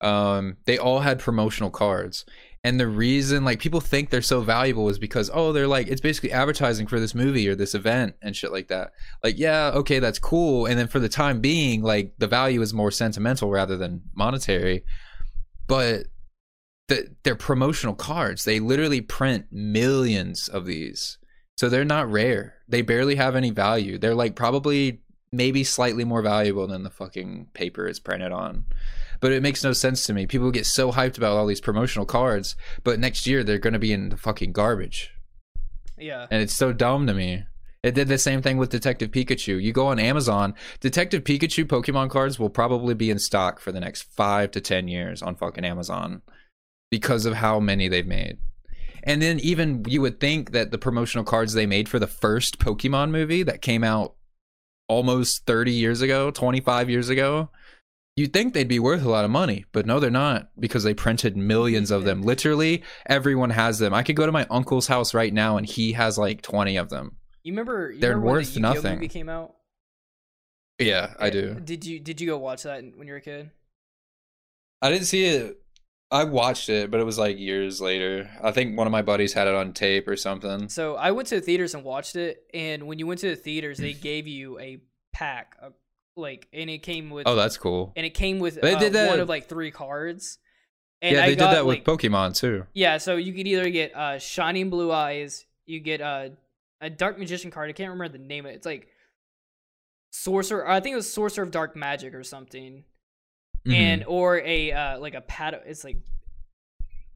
um, they all had promotional cards. And the reason, like, people think they're so valuable is because, oh, they're like, it's basically advertising for this movie or this event and shit like that. Like, yeah, okay, that's cool. And then for the time being, like, the value is more sentimental rather than monetary. But the, they're promotional cards. They literally print millions of these. So they're not rare. They barely have any value. They're like probably maybe slightly more valuable than the fucking paper it's printed on. But it makes no sense to me. People get so hyped about all these promotional cards, but next year they're going to be in the fucking garbage. Yeah. And it's so dumb to me. It did the same thing with Detective Pikachu. You go on Amazon, Detective Pikachu Pokemon cards will probably be in stock for the next five to 10 years on fucking Amazon because of how many they've made. And then even you would think that the promotional cards they made for the first Pokemon movie that came out almost 30 years ago, 25 years ago, you'd think they'd be worth a lot of money, but no, they're not because they printed millions of them. Literally, everyone has them. I could go to my uncle's house right now and he has like 20 of them. You remember? You They're remember when worth the nothing. Movie came out. Yeah, I eh, do. Did you Did you go watch that when you were a kid? I didn't see it. I watched it, but it was like years later. I think one of my buddies had it on tape or something. So I went to the theaters and watched it, and when you went to the theaters, they mm. gave you a pack, of, like, and it came with, Oh, that's cool. and it came with They uh, did that- one of like three cards. And yeah, I they got, did that like, with Pokemon too. Yeah, so you could either get uh Shining Blue Eyes, you get uh, a Dark Magician card. I can't remember the name of it. It's like Sorcerer. I think it was Sorcerer of Dark Magic or something. Mhm. And or a uh like a pad it's like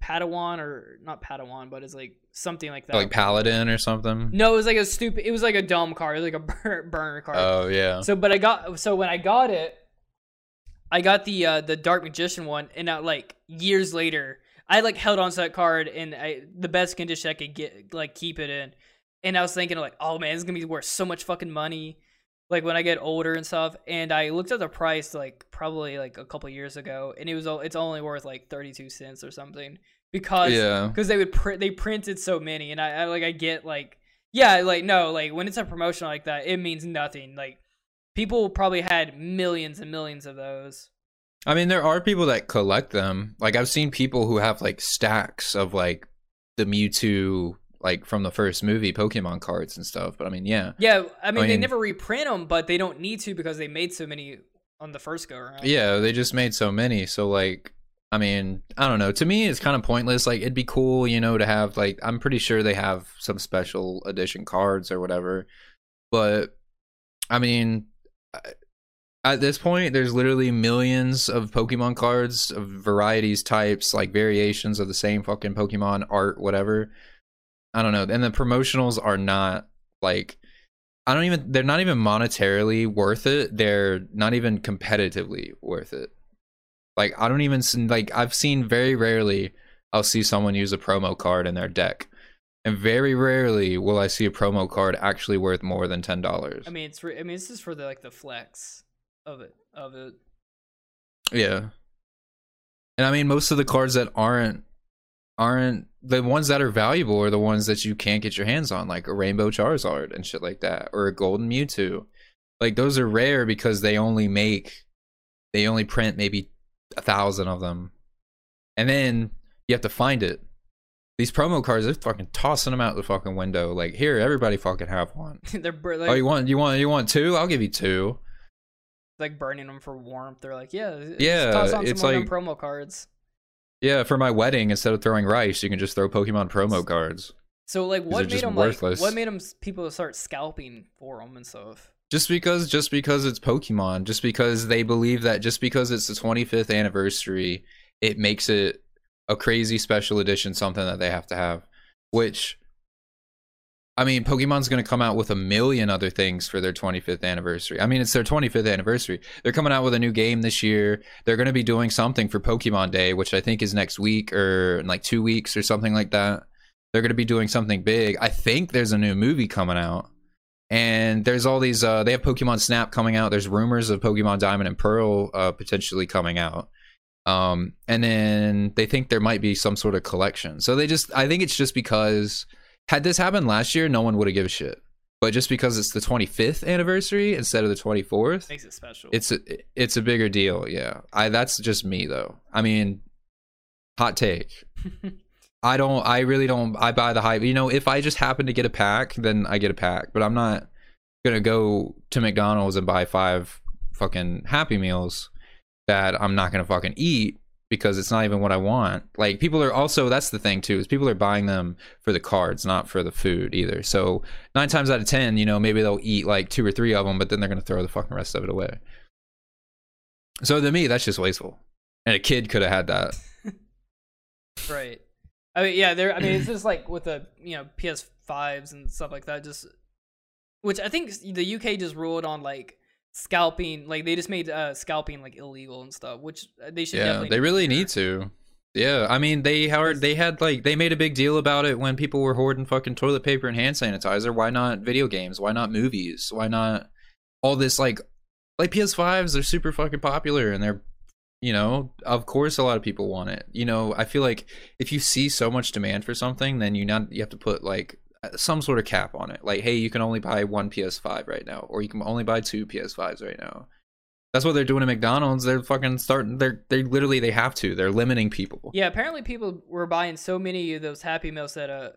Padawan or not Padawan, but it's like something like that. like Paladin or something. no, it was like a stupid it was like a dumb card, it was like a bur- burner card. Oh yeah. So, but I got so when I got it, I got the uh, the Dark Magician one, and like years later, I like held on to that card in I, the best condition I could get, like keep it in. And I was thinking like, oh man, it's gonna be worth so much fucking money, like when I get older and stuff. And I looked at the price like probably like a couple years ago, and it was it's only worth like thirty two cents or something because yeah. because they would print they printed so many and I, I like i get like yeah like no like when it's a promotion like that it means nothing like people probably had millions and millions of those I mean, there are people that collect them. Like I've seen people who have like stacks of like the Mewtwo, like from the first movie, Pokemon cards and stuff. But I mean, yeah, yeah i mean, they mean- never reprint them but they don't need to because they made so many on the first go around. Yeah, they just made so many. So like, I mean, I don't know. To me, it's kind of pointless. Like, it'd be cool, you know, to have like I'm pretty sure they have some special edition cards or whatever. But I mean, at this point, there's literally millions of Pokemon cards of varieties, types, like variations of the same fucking Pokemon art, whatever. I don't know. And the promotionals are not like I don't even they're not even monetarily worth it. They're not even competitively worth it. Like I don't even like I've seen very rarely I'll see someone use a promo card in their deck. And very rarely will I see a promo card actually worth more than ten dollars. I mean, it's re- I mean, this is for the like the flex of it of it. Yeah, and I mean most of the cards that aren't aren't the ones that are valuable are the ones that you can't get your hands on, like a Rainbow Charizard and shit like that, or a Golden Mewtwo. Like those are rare because they only make they only print maybe a thousand of them, and then you have to find it these promo cards, they're fucking tossing them out the fucking window. Like, here, everybody fucking have one. they're bur- like, oh, you want, you want, you want two? I'll give you two. Like burning them for warmth. They're like, yeah, yeah. Toss on it's like promo cards. Yeah, for my wedding, instead of throwing rice, you can just throw Pokemon promo cards. So, like, what made them worthless. like? What made them people start scalping for them and stuff? Just because, just because it's Pokemon, just because they believe that, just because it's the 25th anniversary, it makes it a crazy special edition, something that they have to have. Which, I mean, Pokemon's going to come out with a million other things for their 25th anniversary. I mean, it's their 25th anniversary. They're coming out with a new game this year. They're going to be doing something for Pokemon Day, which I think is next week or like two weeks or something like that. They're going to be doing something big. I think there's a new movie coming out. And there's all these, uh, they have Pokemon Snap coming out. There's rumors of Pokemon Diamond and Pearl uh, potentially coming out. Um, and then they think there might be some sort of collection. So they just, I think it's just because had this happened last year, no one would have given a shit. But just because it's the 25th anniversary instead of the 24th, makes it special. It's a, it's a bigger deal. Yeah, I that's just me though. I mean, hot take. I don't. I really don't. I buy the hype. You know, if I just happen to get a pack, then I get a pack. But I'm not gonna go to McDonald's and buy five fucking Happy Meals that I'm not gonna fucking eat because it's not even what I want. Like people are also that's the thing too is people are buying them for the cards, not for the food either. So nine times out of ten, you know, maybe they'll eat like two or three of them, but then they're gonna throw the fucking rest of it away. So to me, that's just wasteful. And a kid could have had that. right. I mean, yeah, there. I mean, it's just like with the you know PS5s and stuff like that. Just which I think the UK just ruled on like scalping like they just made uh scalping like illegal and stuff which uh, they should yeah they really need to yeah i mean they howard they had like they made a big deal about it when people were hoarding fucking toilet paper and hand sanitizer why not video games why not movies why not all this like like ps5s they're super fucking popular and they're you know of course a lot of people want it you know i feel like if you see so much demand for something then you not you have to put like some sort of cap on it. Like, hey, you can only buy one PS5 right now, or you can only buy two PS5s right now. That's what they're doing at McDonald's. They're fucking starting. They're they literally they have to. They're limiting people. Yeah, apparently people were buying so many of those Happy Meals that uh,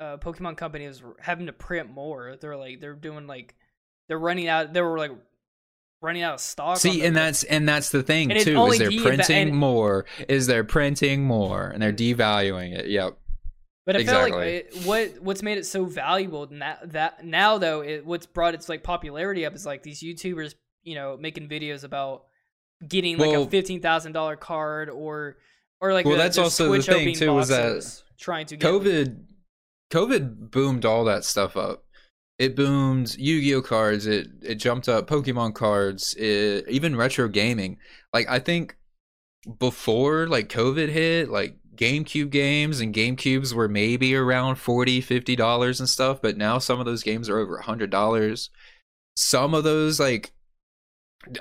uh Pokemon Company was having to print more. They're like they're doing like they're running out. They were like running out of stock. See, and that's and that's the thing and too. Is they're printing and, more? Is they're printing more and they're devaluing it? Yep. But I exactly. feel like it, what what's made it so valuable that that now though it, what's brought its like popularity up is like these YouTubers you know making videos about getting like a fifteen thousand dollar card or or like well the, that's the also the thing too was that trying to COVID COVID boomed all that stuff up. It boomed Yu-Gi-Oh cards. It it jumped up Pokemon cards. It, even retro gaming. Like I think before like COVID hit, like GameCube games and GameCubes were maybe around 40 50 dollars and stuff, but now some of those games are over a hundred dollars. Some of those like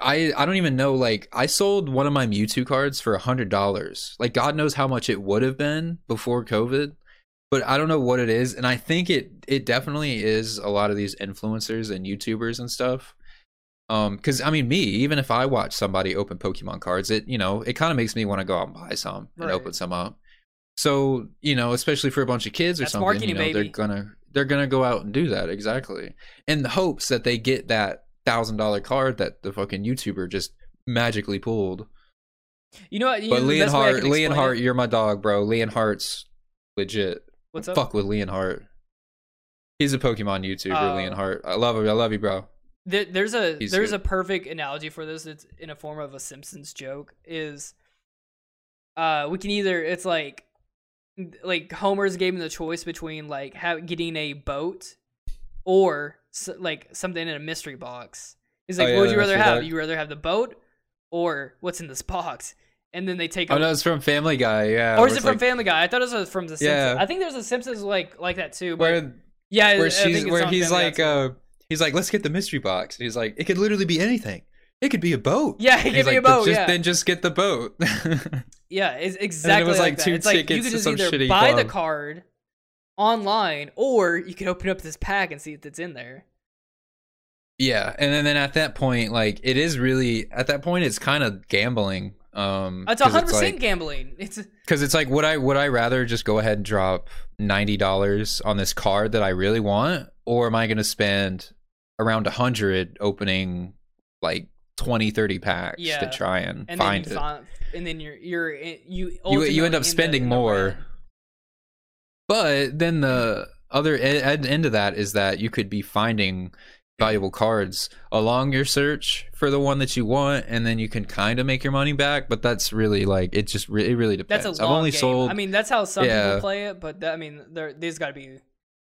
I I don't even know like I sold one of my Mewtwo cards for a hundred dollars. Like God knows how much it would have been before COVID, but I don't know what it is. And I think it it definitely is a lot of these influencers and YouTubers and stuff um because i mean me even if i watch somebody open pokemon cards it you know it kind of makes me want to go out and buy some right. and open some up so you know, especially for a bunch of kids or That's something, you know, baby. they're gonna they're gonna go out and do that exactly in the hopes that they get that thousand dollar card that the fucking YouTuber just magically pulled. You know what? You But know the best way I Leonhart, Leonhart, it? you're my dog, bro. Leonhart's legit. What's up? Fuck with Leonhart. He's a Pokemon YouTuber, Oh. Leonhart. I love him. I love you, bro. There- there's a He's there's good. a perfect analogy for this. It's in a form of a Simpsons joke. Is uh we can either it's like like Homer's gave him the choice between like ha- getting a boat or s- like something in a mystery box. He's Oh, like, yeah, what would you rather have? You rather have the boat or what's in this box? And then they take. Oh no, it's from Family Guy. Yeah. or is it from like, Family Guy? I thought it was from the Simpsons. Yeah. I think there's a Simpsons like like that too. But where yeah, where she's where he's Family like uh he's like let's get the mystery box. And he's like it could literally be anything. It could be a boat. yeah, And give he's me like, a boat. just, yeah, Then just get the boat. Yeah, it's exactly was, like, like, two It's like you tickets could to just some either buy the card online or you could open up this pack and see if it's in there. yeah, and then, then at that point, like it is really at that point, it's kind of gambling. Um, It's 'cause hundred percent like- gambling. It's because it's like would i would i rather just go ahead and drop $90 on this card that i really want or am i going to spend around a 100 opening like 20 30 packs Yeah. to try and, and find it find, and then you're you're you you, you end up spending more but then the other end of that is that you could be finding valuable cards along your search for the one that you want and then you can kind of make your money back but that's really like it just re- it really depends That's a i've only game. sold I mean, that's how some Yeah. people play it, but that, I mean, there there's got to be.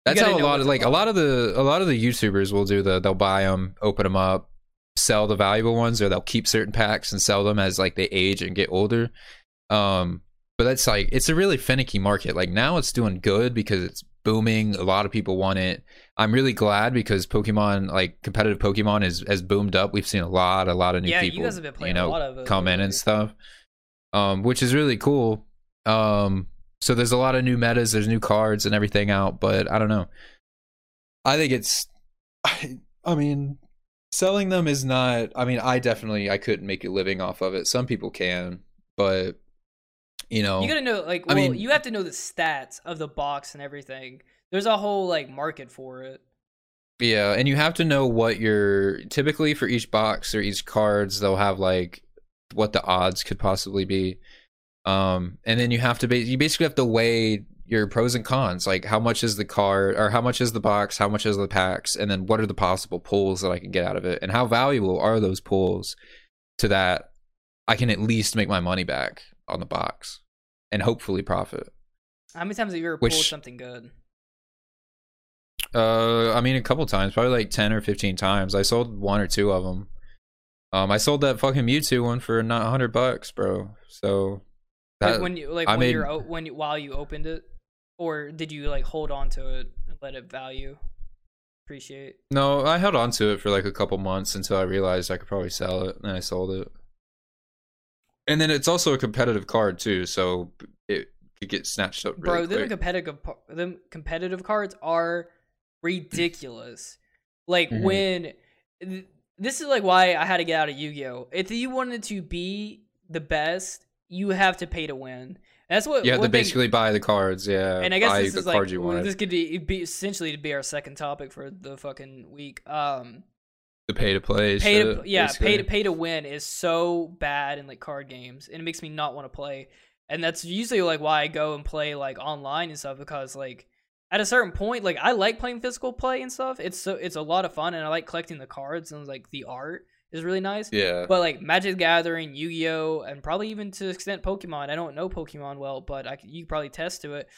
That's how a lot of like a lot of the a lot of the YouTubers will do the they'll buy them, open them up, sell the valuable ones, or they'll keep certain packs and sell them as like they age and get older. Um, but that's like it's a really finicky market. Like now it's doing good because it's booming. A lot of people want it. I'm really glad because Pokemon, like competitive Pokemon, is has boomed up. We've seen a lot, a lot of new Yeah, you people, guys have been playing you know, a lot of come in and stuff. Um, which is really cool. Um, so there's a lot of new metas, there's new cards and everything out, but I don't know. I think it's I, I mean, selling them is not I mean, I definitely I couldn't make a living off of it. Some people can, but you know, You gotta know, like, I well, mean- you have to know the stats of the box and everything. There's a whole like market for it. Yeah, and you have to know what your typically for each box or each cards they'll have like what the odds could possibly be. Um and then you have to ba- you basically have to weigh your pros and cons, like how much is the card or how much is the box, how much is the packs, and then what are the possible pulls that I can get out of it and how valuable are those pulls to that I can at least make my money back on the box and hopefully profit. How many times have you ever pulled something good? Uh, I mean, a couple times, probably like ten or fifteen times. I sold one or two of them. Um, I sold that fucking Mewtwo one for not hundred bucks, bro. So Like when you like I when made- you're when you, while you opened it, or did you like hold on to it and let it value? Appreciate. no, I held on to it for like a couple months until I realized I could probably sell it, and I sold it. And then it's also a competitive card too, so it could get snatched up Bro, really them competitive them competitive cards are ridiculous. like Mhm. when th- this is like why I had to get out of Yu-Gi-Oh. If you wanted to be the best, you have to pay to win. That's what you have to thing- basically buy the cards, yeah. and I guess buy this the is like you this could be, be essentially to be our second topic for the fucking week. Um, to pay to play. pay to yeah, basically. pay to pay to win is so bad in like card games, and it makes me not want to play. And that's usually like why I go and play like online and stuff because like at a certain point, like I like playing physical play and stuff. It's so it's a lot of fun, and I like collecting the cards and like the art is really nice. Yeah. But like Magic Gathering, Yu Gi Oh, and probably even to extent Pokemon. I don't know Pokemon well, but I you probably test to it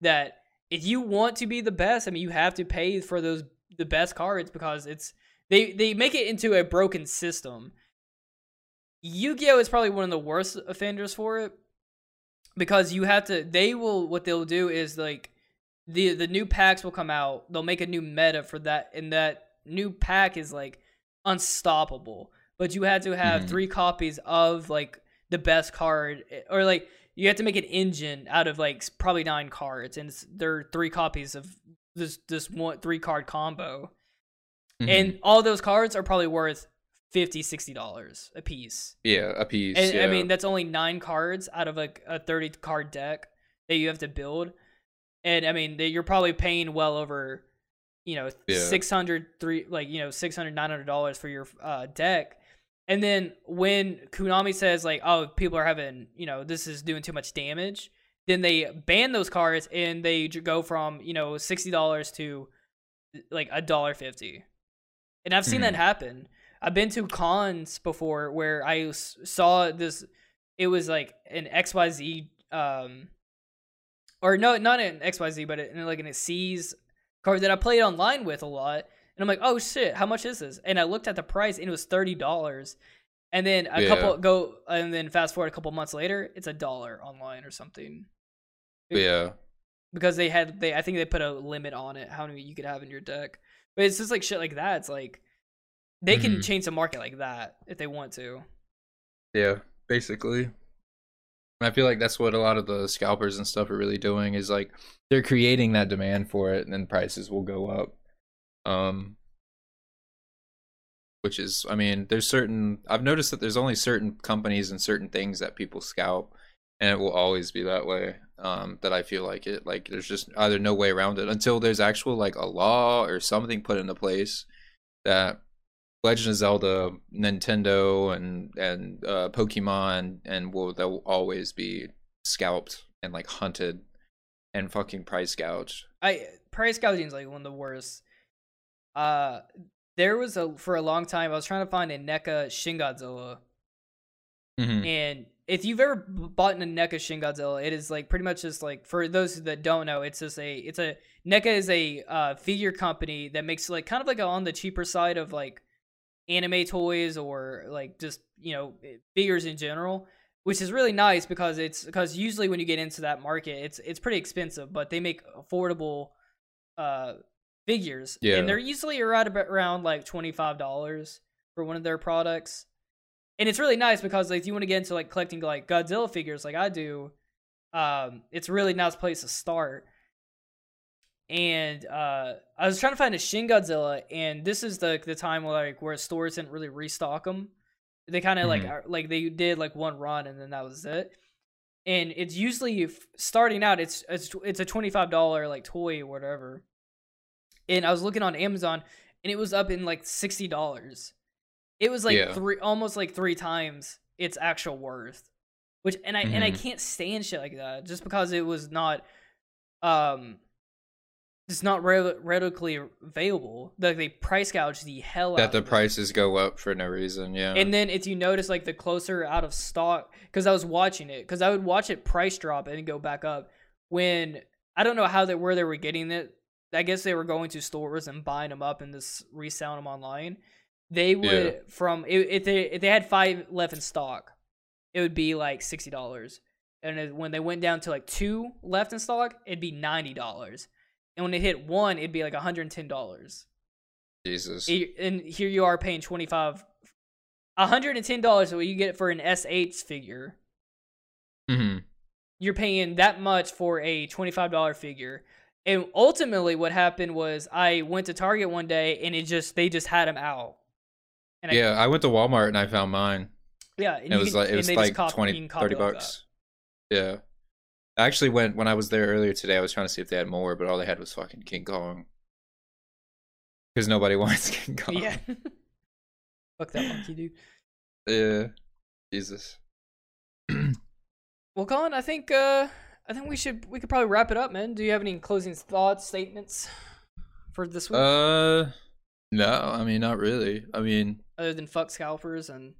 that if you want to be the best, I mean, you have to pay for those the best cards because it's they they make it into a broken system. Yu Gi Oh is probably one of the worst offenders for it because you have to. They will what they'll do is like the the new packs will come out. They'll make a new meta for that, and that new pack is like unstoppable. But you had to have Mhm. three copies of like the best card, eh, or like you have to make an engine out of like probably nine cards, and it's, there are three copies of this this one three card combo, Mhm. and all those cards are probably worth 50 60 dollars a piece. yeah, a piece. And yeah. I mean, that's only nine cards out of like a 30 card deck that you have to build. And I mean, you're probably paying well over you know, Yeah. 600 three like, you know, 600 900 dollars for your uh deck. And then when Konami says like, "Oh, people are having, you know, this is doing too much damage," then they ban those cards and they go from, you know, $60 to like a dollar 50. And I've seen that Mhm. happen. I've been to cons before where I saw this it was like an XYZ um or no not an XYZ but in like an C's card that I played online with a lot and I'm like oh shit how much is this and I looked at the price and it was thirty dollars and then a Yeah. couple go and then fast forward a couple months later it's a dollar online or something Yeah. because they had they I think they put a limit on it how many you could have in your deck but it's just like shit like that it's like they can Mhm. change the market like that if they want to Yeah, basically. I feel like that's what a lot of the scalpers and stuff are really doing is like they're creating that demand for it and then prices will go up. Um which is I mean, there's certain I've noticed that there's only certain companies and certain things that people scalp and it will always be that way. Um that I feel like it like there's just either no way around it until there's actual like a law or something put into place that Legend of Zelda, Nintendo, and and uh, Pokemon, and will they'll always be scalped and like hunted and fucking price gouged. I price gouging is like one of the worst. Uh, there was a for a long time I was trying to find a NECA Shin Godzilla, Mm-hmm. and if you've ever bought a NECA Shin Godzilla, it is like pretty much just like for those that don't know, it's just a it's a NECA is a uh, figure company that makes like kind of like on the cheaper side of like anime toys or like just you know figures in general which is really nice because it's because usually when you get into that market it's it's pretty expensive but they make affordable uh figures Yeah. and they're usually about around like $25 for one of their products and it's really nice because like if you want to get into like collecting like godzilla figures like i do um it's really nice place to start. And uh i was trying to find a shin godzilla and this is the the time where like where stores didn't really restock them they kind of like Mhm. are- like they did like one run and then that was it. And it's usually starting out it's it's it's a $25 like toy or whatever. And i was looking on amazon and it was up in like $60 it was like Yeah. three almost like three times its actual worth which and i and i Mhm. can't stand shit like that just because it was not um it's not re- readily available like they price gouge the hell out That the prices go up for no reason. Yeah. And then if you notice, like the closer out of stock, because I was watching it, because I would watch it price drop and go back up. When I don't know how they where they were getting it. I guess they were going to stores and buying them up and just reselling them online. They would Yeah. from if if they if they had five left in stock, it would be like sixty dollars. And it- when they went down to like two left in stock, it'd be ninety dollars. And when it hit one, it'd be like one hundred and ten dollars. Jesus. And here you are paying twenty five, one hundred and ten dollars. What you get for an S8 figure, hmm you're paying that much for a twenty five dollar figure. And ultimately, what happened was I went to Target one day and it just they just had them out. And Yeah, I went to Walmart and I found mine. yeah, It was can- like it was like cop- 20 can 30 like bucks. Yeah. I actually went when I was there earlier today. I was trying to see if they had more, but all they had was fucking King Kong. Because nobody wants King Kong. Yeah. Fuck that monkey, dude. Yeah. Jesus. Well, Colin, I think uh I think we should we could probably wrap it up, man. Do you have any closing thoughts, statements for this week, Uh, no, I mean not really. I mean, other than fuck scalpers and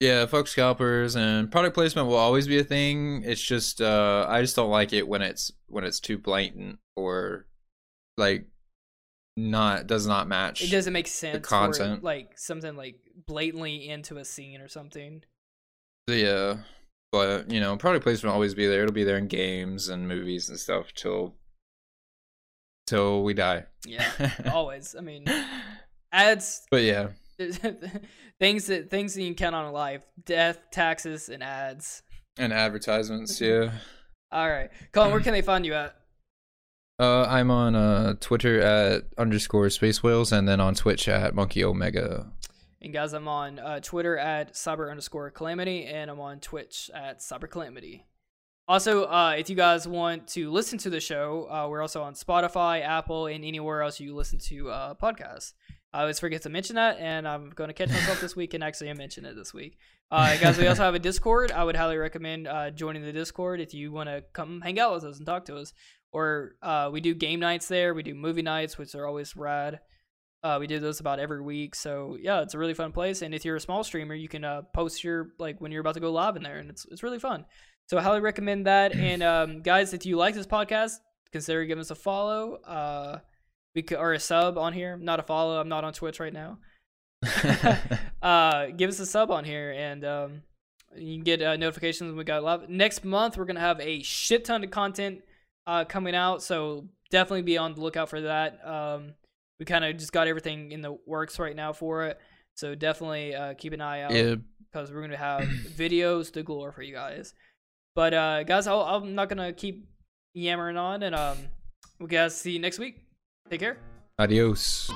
yeah, fuck scalpers and product placement will always be a thing. It's just uh, I just don't like it when it's when it's too blatant or like not does not match. it doesn't make sense for, content. like something like blatantly into a scene or something. Yeah, but you know, product placement will always be there. It'll be there in games and movies and stuff till till we die. Yeah, always. I mean, ads, but yeah, things that things that you can count on in life: death, taxes, and ads. and advertisements. Yeah. All right, Colin, where can they find you at? Uh, I'm on uh Twitter at underscore space whales and then on Twitch at monkey omega. And guys, I'm on uh, Twitter at cyber underscore calamity, and I'm on Twitch at cyber calamity. Also, uh, if you guys want to listen to the show, uh, we're also on Spotify, Apple, and anywhere else you listen to uh, podcasts. I always forget to mention that, and I'm going to catch myself this week and actually mention it this week. Uh, guys, we also have a Discord. I would highly recommend uh, joining the Discord if you want to come hang out with us and talk to us. Or uh, we do game nights there. We do movie nights, which are always rad. We do those about every week. So yeah, it's a really fun place. And if you're a small streamer, you can post your like when you're about to go live in there, and it's it's really fun. So I highly recommend that. And um, guys, if you like this podcast, consider giving us a follow. Uh, we could, or a sub on here. Not a follow. I'm not on Twitch right now. uh, give us a sub on here, and um, you can get uh, notifications when we got live. Next month, we're gonna have a shit ton of content uh, coming out, so definitely be on the lookout for that. Um, we kind of just got everything in the works right now for it, so definitely uh, keep an eye out because we're gonna have videos to galore for you guys. But uh, guys, i am not gonna keep yammering on, and um, we guys see you next week. Take care. Adios.